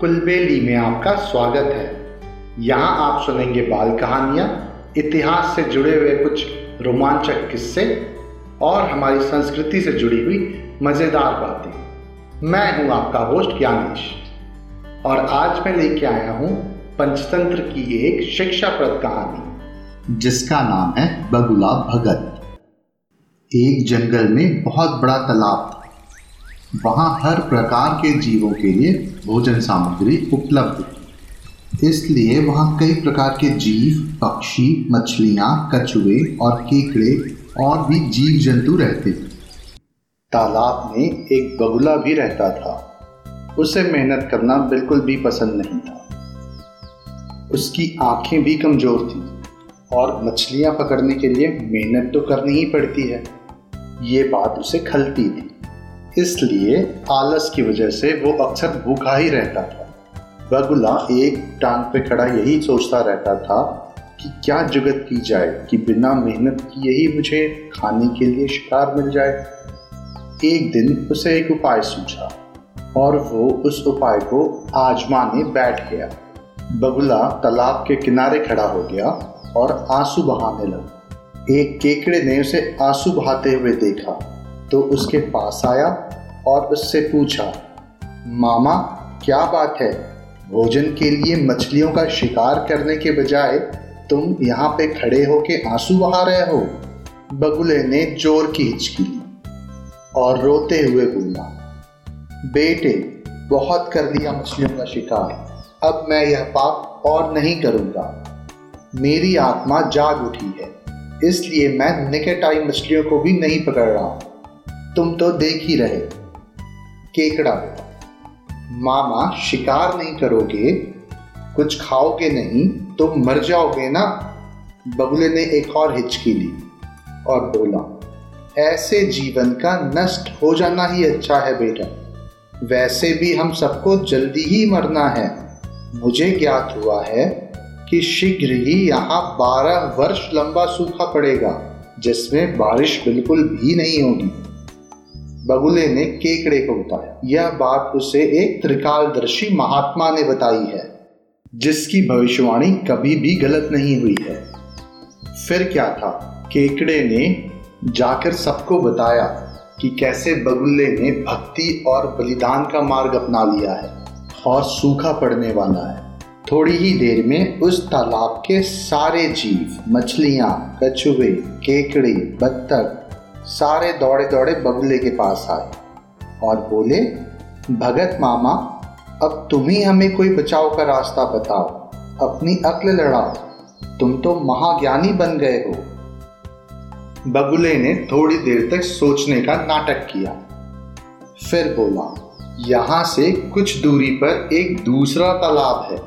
कुलबेली में आपका स्वागत है। यहाँ आप सुनेंगे बाल कहानियाँ, इतिहास से जुड़े हुए कुछ रोमांचक किस्से और हमारी संस्कृति से जुड़ी हुई मज़ेदार बातें। मैं हूँ आपका होस्ट ज्ञानेश और आज मैं लेके आया हूँ पंचतंत्र की एक शिक्षाप्रद कहानी, जिसका नाम है बगुला भगत। एक जंगल में बहुत बड़ा तालाब था। वहाँ हर प्रकार के जीवों के लिए भोजन सामग्री उपलब्ध। थी इसलिए वहाँ कई प्रकार के जीव, पक्षी, मछलियाँ, कछुए और केकड़े और भी जीव जंतु रहते थे तालाब में एक बगुला भी रहता था। उसे मेहनत करना बिल्कुल भी पसंद नहीं था। उसकी आँखें भी कमज़ोर थी और मछलियाँ पकड़ने के लिए मेहनत तो करनी ही पड़ती है। ये बात उसे खलती थी। इसलिए आलस की वजह से वो अक्सर भूखा ही रहता था। बगुला एक टांग पे खड़ा यही सोचता रहता था कि क्या जुगत की जाए कि बिना मेहनत किए ही मुझे खाने के लिए शिकार मिल जाए। एक दिन उसे एक उपाय सूझा और वो उस उपाय को आजमाने बैठ गया। बगुला तालाब के किनारे खड़ा हो गया और आँसू बहाने लगा। एक केकड़े ने उसे आँसू बहाते हुए देखा तो उसके पास आया और उससे पूछा, मामा, क्या बात है? भोजन के लिए मछलियों का शिकार करने के बजाय तुम यहाँ पे खड़े होके आँसू बहा रहे हो? बगुले ने ज़ोर की हिचकी और रोते हुए बोला, बेटे, बहुत कर दिया मछलियों का शिकार। अब मैं यह पाप और नहीं करूँगा। मेरी आत्मा जाग उठी है, इसलिए मैं निकट आई मछलियों को भी नहीं पकड़ रहा। तुम तो देख ही रहे केकड़ा मामा शिकार नहीं करोगे, कुछ खाओगे नहीं तो मर जाओगे ना? बगुले ने एक और हिचकी ली और बोला, ऐसे जीवन का नष्ट हो जाना ही अच्छा है बेटा। वैसे भी हम सबको जल्दी ही मरना है। मुझे ज्ञात हुआ है कि शीघ्र ही यहाँ बारह वर्ष लंबा सूखा पड़ेगा, जिसमें बारिश बिल्कुल भी नहीं होगी। बगुले ने केकड़े को बताया। यह बात उसे एक त्रिकालदर्शी महात्मा ने बताई है, जिसकी भविष्यवाणी कभी भी गलत नहीं हुई है। फिर क्या था? केकड़े ने जाकर सबको बताया कि कैसे बगुल्ले ने भक्ति और बलिदान का मार्ग अपना लिया है और सूखा पड़ने वाला है। थोड़ी ही देर में उस तालाब के सारे जीव, मछलियाँ, कछुए, केकड़े, बत्तख सारे दौड़े दौड़े बगुले के पास आए और बोले, भगत मामा, अब तुम ही हमें कोई बचाव का रास्ता बताओ, अपनी अक्ल लड़ाओ। तुम तो महाज्ञानी बन गए हो। बगुले ने थोड़ी देर तक सोचने का नाटक किया। फिर बोला, यहाँ से कुछ दूरी पर एक दूसरा तालाब है,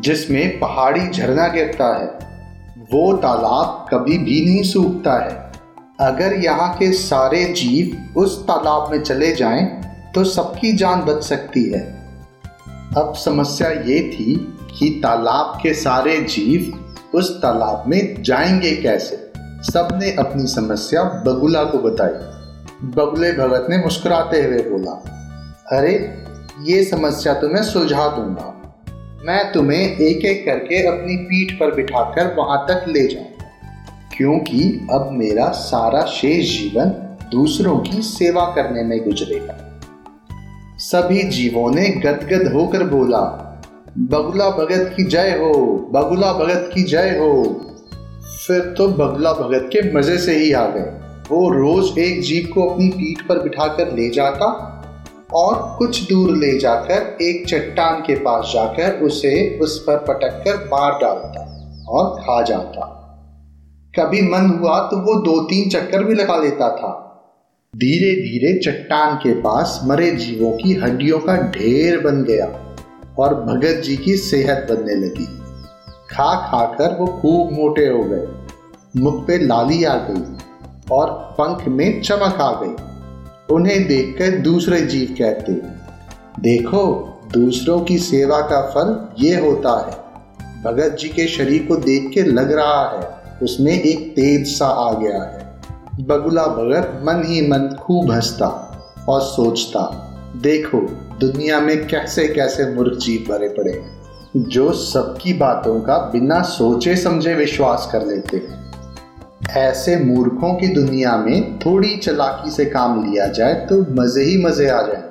जिसमें पहाड़ी झरना गिरता है। वो तालाब कभी भी नहीं सूखता है। अगर यहाँ के सारे जीव उस तालाब में चले जाएँ तो सबकी जान बच सकती है। अब समस्या ये थी कि तालाब के सारे जीव उस तालाब में जाएँगे कैसे? सबने अपनी समस्या बगुला को बताई। बगुले भगत ने मुस्कुराते हुए बोला, अरे, ये समस्या तो मैं सुलझा दूँगा। मैं तुम्हें एक एक करके अपनी पीठ पर बिठाकर वहाँ तक ले जाऊँ। क्योंकि अब मेरा सारा शेष जीवन दूसरों की सेवा करने में गुजरेगा। सभी जीवों ने गदगद होकर बोला, बगुला भगत की जय हो, बगुला भगत की जय हो। फिर तो बगुला भगत के मज़े से ही आ गए। वो रोज एक जीव को अपनी पीठ पर बिठाकर ले जाता और कुछ दूर ले जाकर एक चट्टान के पास जाकर उसे उस पर पटक कर मार डालता और खा जाता। कभी मन हुआ तो वो दो तीन चक्कर भी लगा लेता था। धीरे धीरे चट्टान के पास मरे जीवों की हड्डियों का ढेर बन गया और भगत जी की सेहत बनने लगी। खा खा कर वो खूब मोटे हो गए। मुख पे लाली आ गई और पंख में चमक आ गई। उन्हें देखकर दूसरे जीव कहते, देखो, दूसरों की सेवा का फल ये होता है। भगत जी के शरीर को देख के लग रहा है। उसमें एक तेज सा आ गया है। बगुला भगत मन ही मन खूब हंसता और सोचता, देखो, दुनिया में कैसे कैसे मूर्ख जीव भरे पड़े हैं, जो सबकी बातों का बिना सोचे समझे विश्वास कर लेते हैं। ऐसे मूर्खों की दुनिया में थोड़ी चलाकी से काम लिया जाए तो मज़े ही मज़े आ जाए।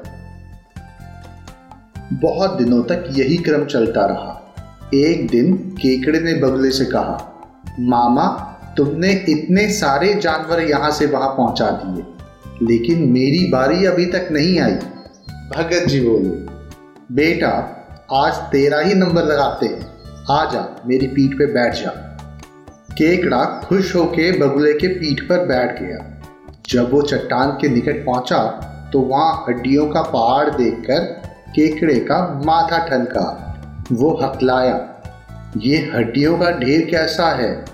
बहुत दिनों तक यही क्रम चलता रहा। एक दिन केकड़े ने बगले से कहा मामा, तुमने इतने सारे जानवर यहाँ से वहाँ पहुँचा दिए, लेकिन मेरी बारी अभी तक नहीं आई। भगत जी बोले, बेटा, आज तेरा ही नंबर लगाते हैं। आ जा, मेरी पीठ पे बैठ जा। केकड़ा खुश होके बगुले के पीठ पर बैठ गया। जब वो चट्टान के निकट पहुँचा तो वहाँ हड्डियों का पहाड़ देखकर केकड़े का माथा ठनका। वो हकलाया ये हड्डियों का ढेर कैसा है?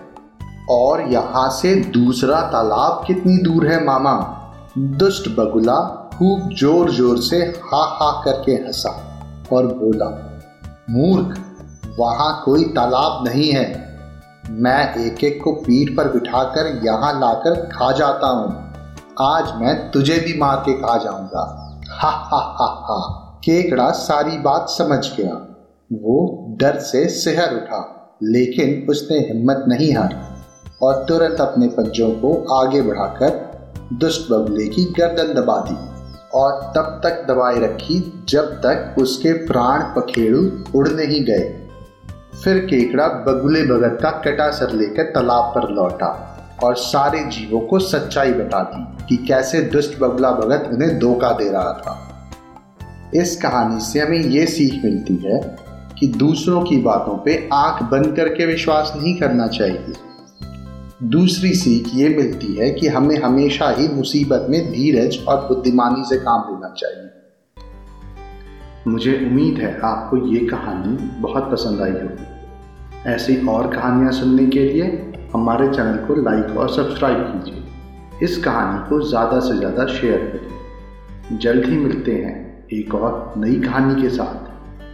और यहाँ से दूसरा तालाब कितनी दूर है, मामा? दुष्ट बगुला खूब ज़ोर ज़ोर से हा हा करके हंसा और बोला, मूर्ख, वहाँ कोई तालाब नहीं है। मैं एक एक को पीठ पर बिठाकर यहाँ लाकर खा जाता हूँ। आज मैं तुझे भी मार के खा जाऊँगा। हा हा हा हा केकड़ा सारी बात समझ गया। वो डर से शहर उठा, लेकिन उसने हिम्मत नहीं हारी और तुरंत अपने पंजों को आगे बढ़ाकर दुष्ट बगुले की गर्दन दबा दी और तब तक दबाए रखी जब तक उसके प्राण पखेड़ू उड़ नहीं गए। फिर केकड़ा बगुले भगत का कटा सर लेकर तालाब पर लौटा और सारे जीवों को सच्चाई बता दी कि कैसे दुष्ट बगुला भगत उन्हें धोखा दे रहा था। इस कहानी से हमें ये सीख मिलती है कि दूसरों की बातों पे आँख बंद करके विश्वास नहीं करना चाहिए। दूसरी सीख ये मिलती है कि हमें हमेशा ही मुसीबत में धीरज और बुद्धिमानी से काम लेना चाहिए। मुझे उम्मीद है आपको ये कहानी बहुत पसंद आई होगी। ऐसी और कहानियाँ सुनने के लिए हमारे चैनल को लाइक और सब्सक्राइब कीजिए। इस कहानी को ज़्यादा से ज़्यादा शेयर करिए। जल्द ही मिलते हैं एक और नई कहानी के साथ।